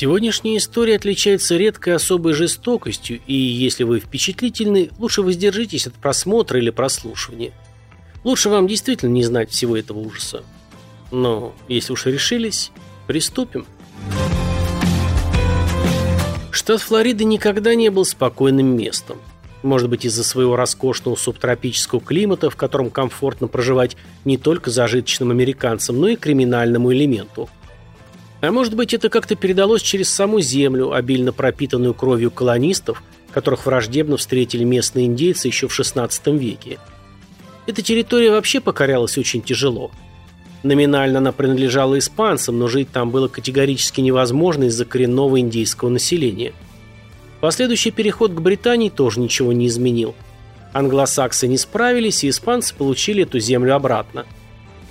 Сегодняшняя история отличается редкой особой жестокостью, и если вы впечатлительны, лучше воздержитесь от просмотра или прослушивания. Лучше вам действительно не знать всего этого ужаса. Но если уж решились, приступим. Штат Флорида никогда не был спокойным местом. Может быть из-за своего роскошного субтропического климата, в котором комфортно проживать не только зажиточным американцам, но и криминальному элементу. А может быть это как-то передалось через саму землю, обильно пропитанную кровью колонистов, которых враждебно встретили местные индейцы еще в XVI веке. Эта территория вообще покорялась очень тяжело. Номинально она принадлежала испанцам, но жить там было категорически невозможно из-за коренного индейского населения – Последующий переход к Британии тоже ничего не изменил. Англосаксы не справились, и испанцы получили эту землю обратно.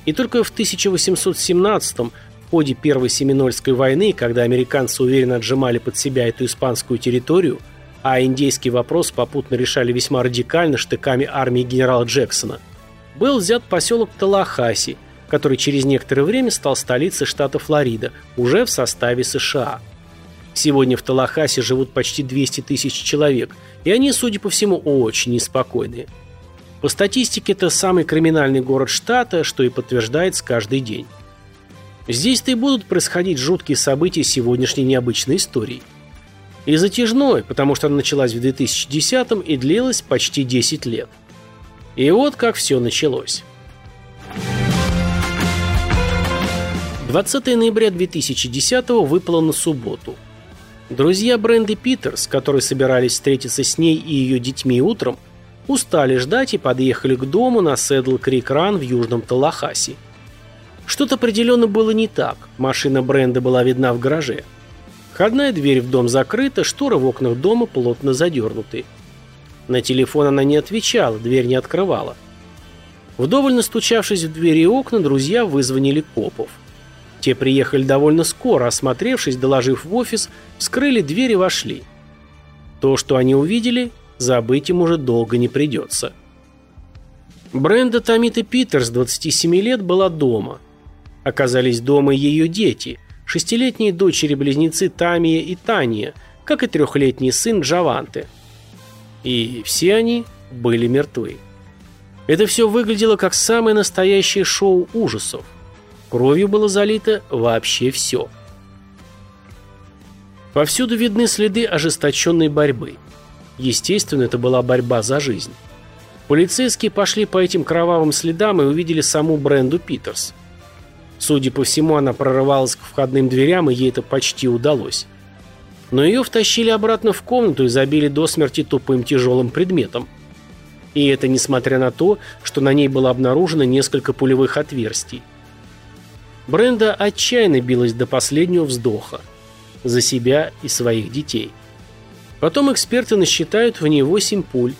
И только в 1817 в ходе Первой Семинольской войны, когда американцы уверенно отжимали под себя эту испанскую территорию, а индейский вопрос попутно решали весьма радикально штыками армии генерала Джексона, был взят поселок Талахаси, который через некоторое время стал столицей штата Флорида, уже в составе США. Сегодня в Талахасе живут почти 200 тысяч человек, и они, судя по всему, очень неспокойные. По статистике, это самый криминальный город штата, что и подтверждается каждый день. Здесь-то и будут происходить жуткие события сегодняшней необычной истории. И затяжной, потому что она началась в 2010 и длилась почти 10 лет. И вот как все началось. 20 ноября 2010 выпало на субботу – Друзья Бренды Питерс, которые собирались встретиться с ней и ее детьми утром, устали ждать и подъехали к дому на Седл Крик Ран в южном Талахасе. Что-то определенно было не так. Машина Бренды была видна в гараже. Входная дверь в дом закрыта, шторы в окнах дома плотно задернуты. На телефон она не отвечала, дверь не открывала. Вдоволь настучавшись в двери и окна, друзья вызвонили копов. Те приехали довольно скоро, осмотревшись, доложив в офис, вскрыли дверь и вошли. То, что они увидели, забыть им уже долго не придется. Бренда Томита Питерс, 27 лет, была дома. Оказались дома ее дети, шестилетние дочери-близнецы Тамия и Тания, как и трехлетний сын Джаванте. И все они были мертвы. Это все выглядело как самое настоящее шоу ужасов. Кровью было залито вообще все. Повсюду видны следы ожесточенной борьбы. Естественно, это была борьба за жизнь. Полицейские пошли по этим кровавым следам и увидели саму Бренду Питерс. Судя по всему, она прорывалась к входным дверям, и ей это почти удалось. Но ее втащили обратно в комнату и забили до смерти тупым тяжелым предметом. И это несмотря на то, что на ней было обнаружено несколько пулевых отверстий. Бренда отчаянно билась до последнего вздоха. За себя и своих детей. Потом эксперты насчитают в ней 8 пуль.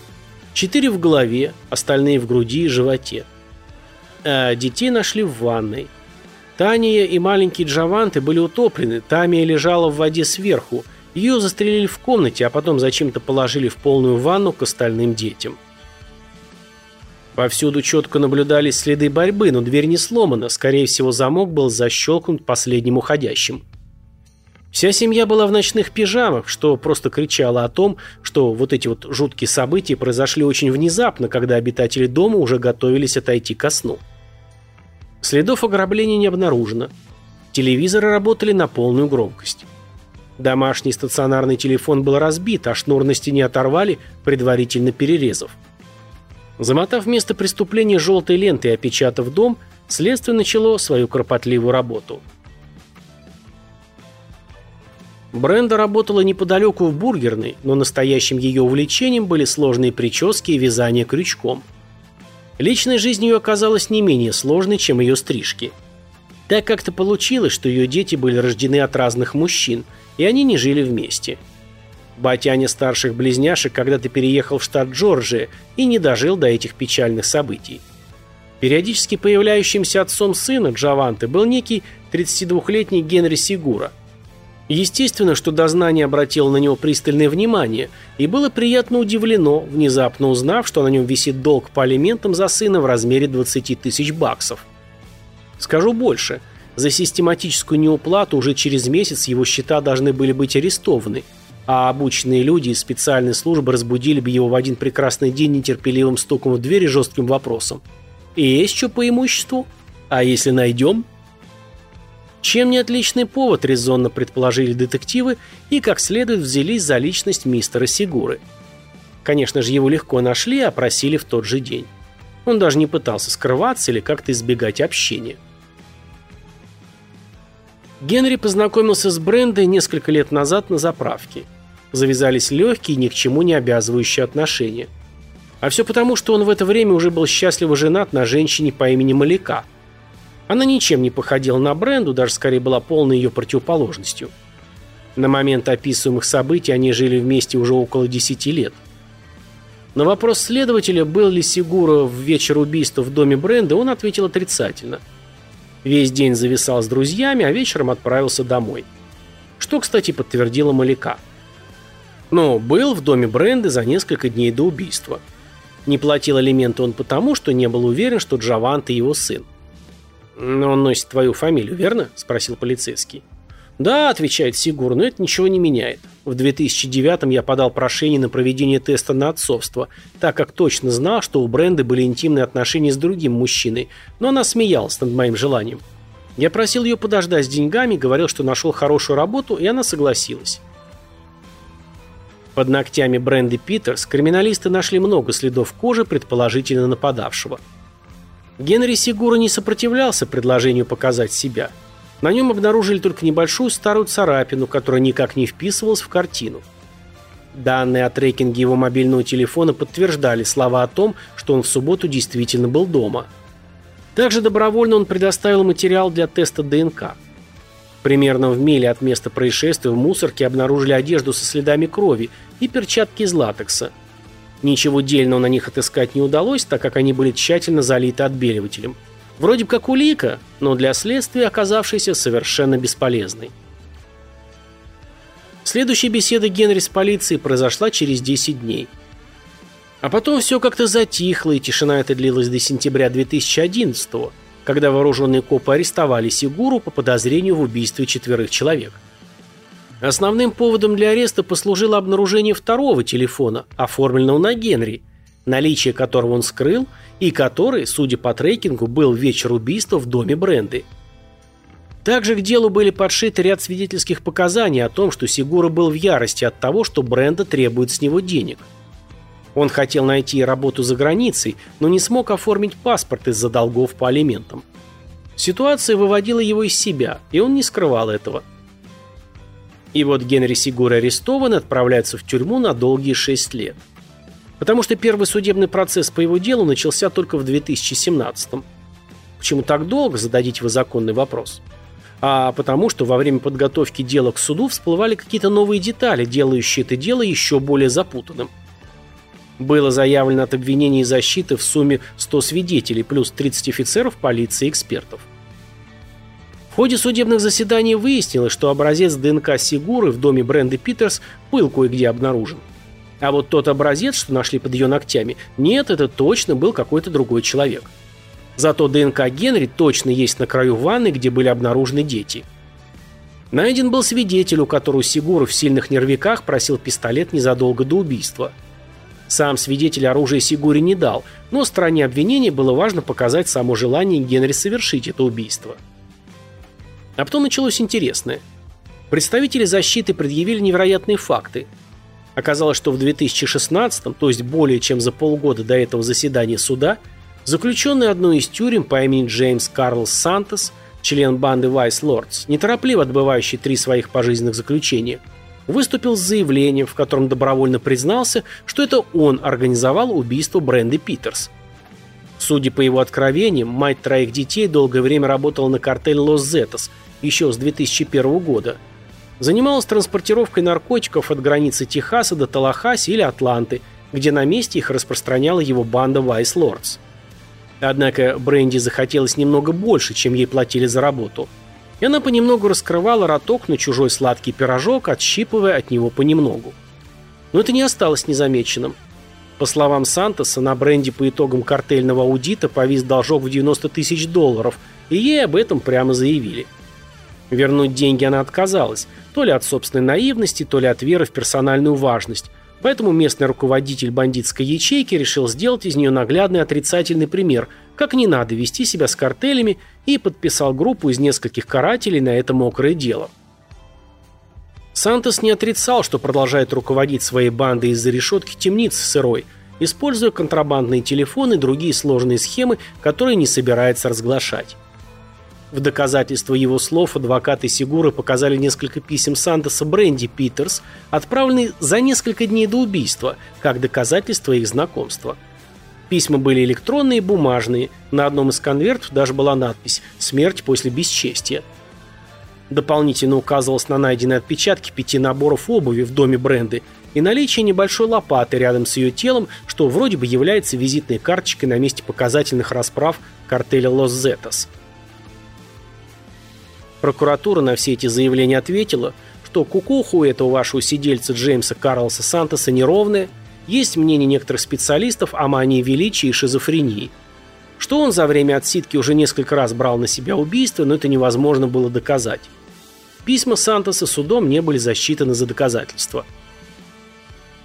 4 в голове, остальные в груди и животе. А детей нашли в ванной. Тания и маленький Джаванты были утоплены, Тамия лежала в воде сверху, ее застрелили в комнате, а потом зачем-то положили в полную ванну к остальным детям. Повсюду четко наблюдались следы борьбы, но дверь не сломана, скорее всего замок был защелкнут последним уходящим. Вся семья была в ночных пижамах, что просто кричало о том, что вот эти вот жуткие события произошли очень внезапно, когда обитатели дома уже готовились отойти ко сну. Следов ограбления не обнаружено. Телевизоры работали на полную громкость. Домашний стационарный телефон был разбит, а шнур на стене оторвали, предварительно перерезав. Замотав место преступления желтой лентой и опечатав дом, следствие начало свою кропотливую работу. Бренда работала неподалеку в бургерной, но настоящим ее увлечением были сложные прически и вязание крючком. Личная жизнь ее оказалась не менее сложной, чем ее стрижки. Так как-то получилось, что ее дети были рождены от разных мужчин, и они не жили вместе – Батяня старших близняшек когда-то переехал в штат Джорджия и не дожил до этих печальных событий. Периодически появляющимся отцом сына Джаванты был некий 32-летний Генри Сигура. Естественно, что дознание обратило на него пристальное внимание и было приятно удивлено, внезапно узнав, что на нем висит долг по алиментам за сына в размере 20 тысяч баксов. Скажу больше. За систематическую неуплату уже через месяц его счета должны были быть арестованы, а обученные люди из специальной службы разбудили бы его в один прекрасный день нетерпеливым стуком в дверь и жестким вопросом. «И есть что по имуществу? А если найдем?» Чем не отличный повод, резонно предположили детективы и как следует взялись за личность мистера Сигуры. Конечно же, его легко нашли и опросили в тот же день. Он даже не пытался скрываться или как-то избегать общения. Генри познакомился с Брендой несколько лет назад на заправке. Завязались легкие, ни к чему не обязывающие отношения. А все потому, что он в это время уже был счастливо женат на женщине по имени Маляка – она ничем не походила на Бренду, даже скорее была полной ее противоположностью. На момент описываемых событий они жили вместе уже около 10 лет. На вопрос следователя, был ли Сигура в вечер убийства в доме Бренда, он ответил отрицательно. Весь день зависал с друзьями, а вечером отправился домой. Что, кстати, подтвердила Маляка. Но был в доме Бренды за несколько дней до убийства. Не платил алименты он потому, что не был уверен, что Джавант и его сын. «Но он носит твою фамилию, верно?» – спросил полицейский. «Да», – отвечает Сигур, – «но это ничего не меняет. В 2009-м я подал прошение на проведение теста на отцовство, так как точно знал, что у Бренды были интимные отношения с другим мужчиной, но она смеялась над моим желанием. Я просил ее подождать с деньгами, говорил, что нашел хорошую работу, и она согласилась». Под ногтями Бренды Питерс криминалисты нашли много следов кожи предположительно нападавшего – Генри Сигура не сопротивлялся предложению показать себя. На нем обнаружили только небольшую старую царапину, которая никак не вписывалась в картину. Данные о трекинге его мобильного телефона подтверждали слова о том, что он в субботу действительно был дома. Также добровольно он предоставил материал для теста ДНК. Примерно в миле от места происшествия в мусорке обнаружили одежду со следами крови и перчатки из латекса – Ничего дельного на них отыскать не удалось, так как они были тщательно залиты отбеливателем. Вроде бы как улика, но для следствия оказавшаяся совершенно бесполезной. Следующая беседа Генри с полицией произошла через 10 дней. А потом все как-то затихло, и тишина эта длилась до сентября 2011 когда вооруженные копы арестовали Сигуру по подозрению в убийстве четверых человек. Основным поводом для ареста послужило обнаружение второго телефона, оформленного на Генри, наличие которого он скрыл и который, судя по трекингу, был вечер убийства в доме Бренды. Также к делу были подшиты ряд свидетельских показаний о том, что Сигура был в ярости от того, что Бренда требует с него денег. Он хотел найти работу за границей, но не смог оформить паспорт из-за долгов по алиментам. Ситуация выводила его из себя, и он не скрывал этого – и вот Генри Сигур арестован и отправляется в тюрьму на долгие 6 лет. Потому что первый судебный процесс по его делу начался только в 2017 -м. Почему так долго, зададите вы законный вопрос. А потому что во время подготовки дела к суду всплывали какие-то новые детали, делающие это дело еще более запутанным. Было заявлено от обвинений и защиты в сумме 100 свидетелей плюс 30 офицеров полиции и экспертов ходе судебных заседаний выяснилось, что образец ДНК Сигуры в доме Бренды Питерс был кое-где обнаружен. А вот тот образец, что нашли под ее ногтями, нет, это точно был какой-то другой человек. Зато ДНК Генри точно есть на краю ванны, где были обнаружены дети. Найден был свидетель, у которого Сигура в сильных нервиках просил пистолет незадолго до убийства. Сам свидетель оружие Сигуре не дал, но стороне обвинения было важно показать само желание Генри совершить это убийство. А потом началось интересное. Представители защиты предъявили невероятные факты. Оказалось, что в 2016, то есть более чем за полгода до этого заседания суда, заключенный одной из тюрем по имени Джеймс Карлс Сантос, член банды Вайс Лордс, неторопливо отбывающий три своих пожизненных заключения, выступил с заявлением, в котором добровольно признался, что это он организовал убийство Бренды Питерс – Судя по его откровениям, мать троих детей долгое время работала на картель Лос Зетос, еще с 2001 года. Занималась транспортировкой наркотиков от границы Техаса до Талахаси или Атланты, где на месте их распространяла его банда Vice Lords. Однако Бренди захотелось немного больше, чем ей платили за работу. И она понемногу раскрывала роток на чужой сладкий пирожок, отщипывая от него понемногу. Но это не осталось незамеченным. По словам Сантоса, на бренде по итогам картельного аудита повис должок в 90 тысяч долларов, и ей об этом прямо заявили. Вернуть деньги она отказалась, то ли от собственной наивности, то ли от веры в персональную важность, поэтому местный руководитель бандитской ячейки решил сделать из нее наглядный отрицательный пример, как не надо вести себя с картелями, и подписал группу из нескольких карателей на это мокрое дело. Сантос не отрицал, что продолжает руководить своей бандой из-за решетки темницы сырой, используя контрабандные телефоны и другие сложные схемы, которые не собирается разглашать. В доказательство его слов адвокаты Сигуры показали несколько писем Сантоса Бренди Питерс, отправленные за несколько дней до убийства, как доказательство их знакомства. Письма были электронные и бумажные, на одном из конвертов даже была надпись «Смерть после бесчестия». Дополнительно указывалось на найденные отпечатки пяти наборов обуви в доме Бренды и наличие небольшой лопаты рядом с ее телом, что вроде бы является визитной карточкой на месте показательных расправ картеля Лос Зетос. Прокуратура на все эти заявления ответила, что кукуху этого вашего сидельца Джеймса Карлоса Сантоса неровная, есть мнение некоторых специалистов о мании величия и шизофрении. Что он за время отсидки уже несколько раз брал на себя убийство, но это невозможно было доказать. Письма Сантоса судом не были засчитаны за доказательства.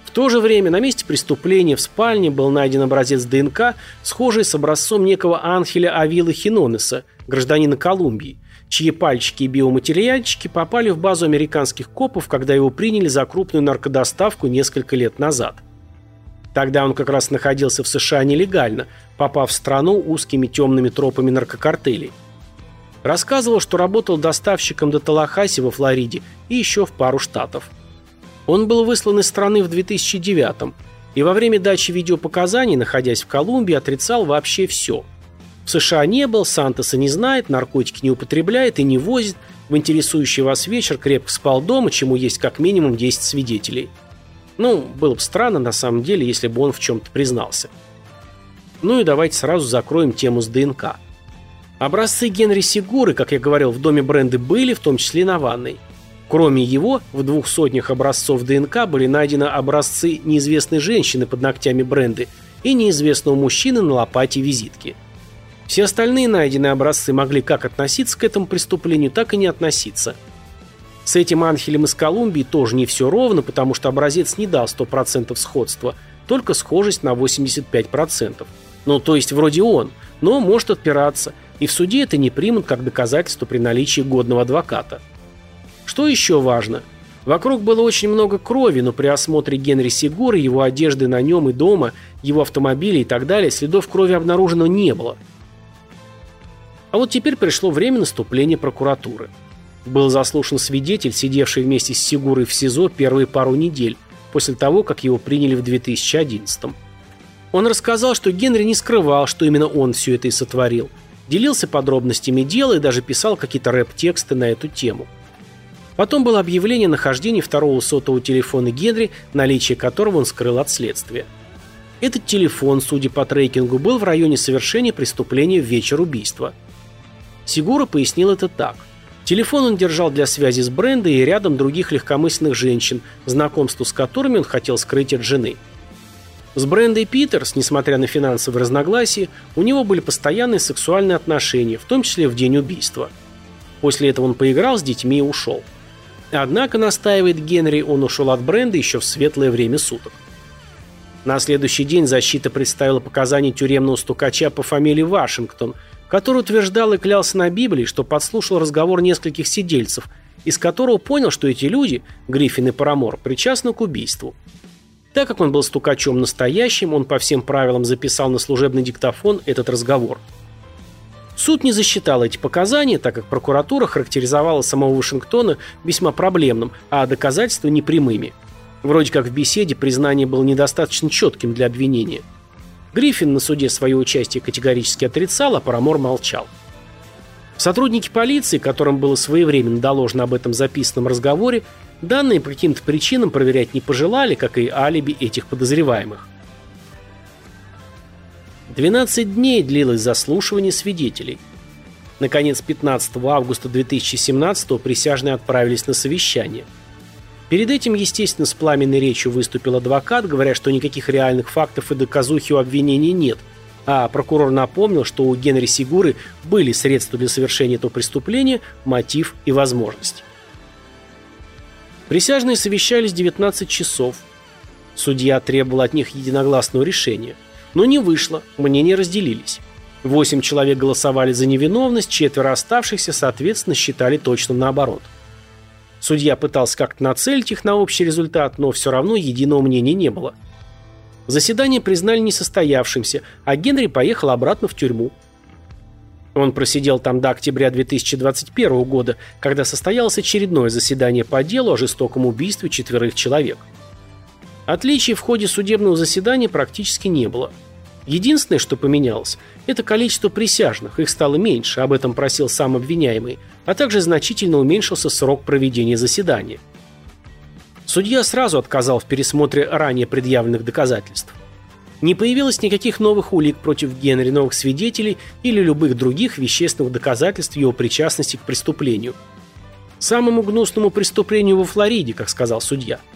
В то же время на месте преступления в спальне был найден образец ДНК, схожий с образцом некого Анхеля Авилы Хинонеса, гражданина Колумбии, чьи пальчики и биоматериальчики попали в базу американских копов, когда его приняли за крупную наркодоставку несколько лет назад. Тогда он как раз находился в США нелегально, попав в страну узкими темными тропами наркокартелей. Рассказывал, что работал доставщиком до Талахаси во Флориде и еще в пару штатов. Он был выслан из страны в 2009 и во время дачи видеопоказаний, находясь в Колумбии, отрицал вообще все. В США не был, Сантоса не знает, наркотики не употребляет и не возит, в интересующий вас вечер крепко спал дома, чему есть как минимум 10 свидетелей. Ну, было бы странно на самом деле, если бы он в чем-то признался. Ну и давайте сразу закроем тему с ДНК. Образцы Генри Сигуры, как я говорил, в доме Бренды были, в том числе на ванной. Кроме его, в двух сотнях образцов ДНК были найдены образцы неизвестной женщины под ногтями Бренды и неизвестного мужчины на лопате визитки. Все остальные найденные образцы могли как относиться к этому преступлению, так и не относиться. С этим Анхелем из Колумбии тоже не все ровно, потому что образец не дал 100% сходства, только схожесть на 85%. Ну, то есть вроде он, но может отпираться – и в суде это не примут как доказательство при наличии годного адвоката. Что еще важно? Вокруг было очень много крови, но при осмотре Генри Сигуры, его одежды на нем и дома, его автомобиля и так далее, следов крови обнаружено не было. А вот теперь пришло время наступления прокуратуры. Был заслушан свидетель, сидевший вместе с Сигурой в СИЗО первые пару недель, после того, как его приняли в 2011 -м. Он рассказал, что Генри не скрывал, что именно он все это и сотворил – делился подробностями дела и даже писал какие-то рэп-тексты на эту тему. Потом было объявление о нахождении второго сотового телефона Генри, наличие которого он скрыл от следствия. Этот телефон, судя по трекингу, был в районе совершения преступления в вечер убийства. Сигура пояснил это так. Телефон он держал для связи с Брендой и рядом других легкомысленных женщин, знакомству с которыми он хотел скрыть от жены – с Брендой Питерс, несмотря на финансовые разногласия, у него были постоянные сексуальные отношения, в том числе в день убийства. После этого он поиграл с детьми и ушел. Однако, настаивает Генри, он ушел от Бренда еще в светлое время суток. На следующий день защита представила показания тюремного стукача по фамилии Вашингтон, который утверждал и клялся на Библии, что подслушал разговор нескольких сидельцев, из которого понял, что эти люди, Гриффин и Парамор, причастны к убийству. Так как он был стукачом настоящим, он по всем правилам записал на служебный диктофон этот разговор. Суд не засчитал эти показания, так как прокуратура характеризовала самого Вашингтона весьма проблемным, а доказательства непрямыми. Вроде как в беседе признание было недостаточно четким для обвинения. Гриффин на суде свое участие категорически отрицал, а Парамор молчал. Сотрудники полиции, которым было своевременно доложено об этом записанном разговоре, Данные по каким-то причинам проверять не пожелали, как и алиби этих подозреваемых. 12 дней длилось заслушивание свидетелей. Наконец, 15 августа 2017 присяжные отправились на совещание. Перед этим, естественно, с пламенной речью выступил адвокат, говоря, что никаких реальных фактов и доказухи у обвинения нет, а прокурор напомнил, что у Генри Сигуры были средства для совершения этого преступления, мотив и возможность. Присяжные совещались 19 часов. Судья требовал от них единогласного решения. Но не вышло, мнения разделились. Восемь человек голосовали за невиновность, четверо оставшихся, соответственно, считали точно наоборот. Судья пытался как-то нацелить их на общий результат, но все равно единого мнения не было. Заседание признали несостоявшимся, а Генри поехал обратно в тюрьму. Он просидел там до октября 2021 года, когда состоялось очередное заседание по делу о жестоком убийстве четверых человек. Отличий в ходе судебного заседания практически не было. Единственное, что поменялось, это количество присяжных, их стало меньше, об этом просил сам обвиняемый, а также значительно уменьшился срок проведения заседания. Судья сразу отказал в пересмотре ранее предъявленных доказательств. Не появилось никаких новых улик против Генри, новых свидетелей или любых других вещественных доказательств его причастности к преступлению. Самому гнусному преступлению во Флориде, как сказал судья –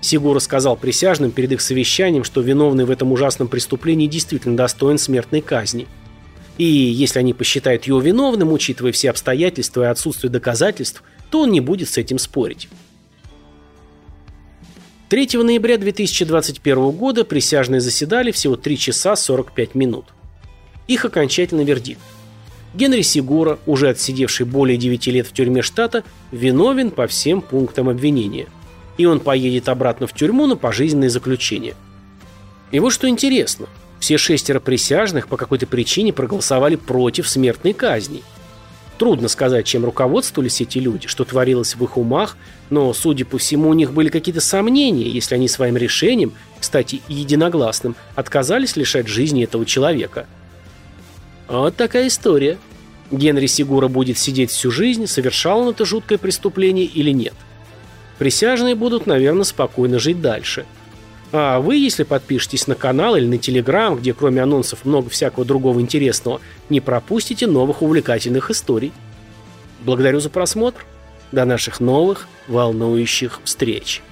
Сигура сказал присяжным перед их совещанием, что виновный в этом ужасном преступлении действительно достоин смертной казни. И если они посчитают его виновным, учитывая все обстоятельства и отсутствие доказательств, то он не будет с этим спорить. 3 ноября 2021 года присяжные заседали всего 3 часа 45 минут. Их окончательный вердикт. Генри Сигура, уже отсидевший более 9 лет в тюрьме штата, виновен по всем пунктам обвинения – и он поедет обратно в тюрьму на пожизненное заключение. И вот что интересно, все шестеро присяжных по какой-то причине проголосовали против смертной казни. Трудно сказать, чем руководствовались эти люди, что творилось в их умах, но, судя по всему, у них были какие-то сомнения, если они своим решением, кстати, единогласным, отказались лишать жизни этого человека. Вот такая история. Генри Сигура будет сидеть всю жизнь, совершал он это жуткое преступление или нет. Присяжные будут, наверное, спокойно жить дальше. А вы, если подпишетесь на канал или на телеграм, где кроме анонсов много всякого другого интересного, не пропустите новых увлекательных историй. Благодарю за просмотр. До наших новых волнующих встреч.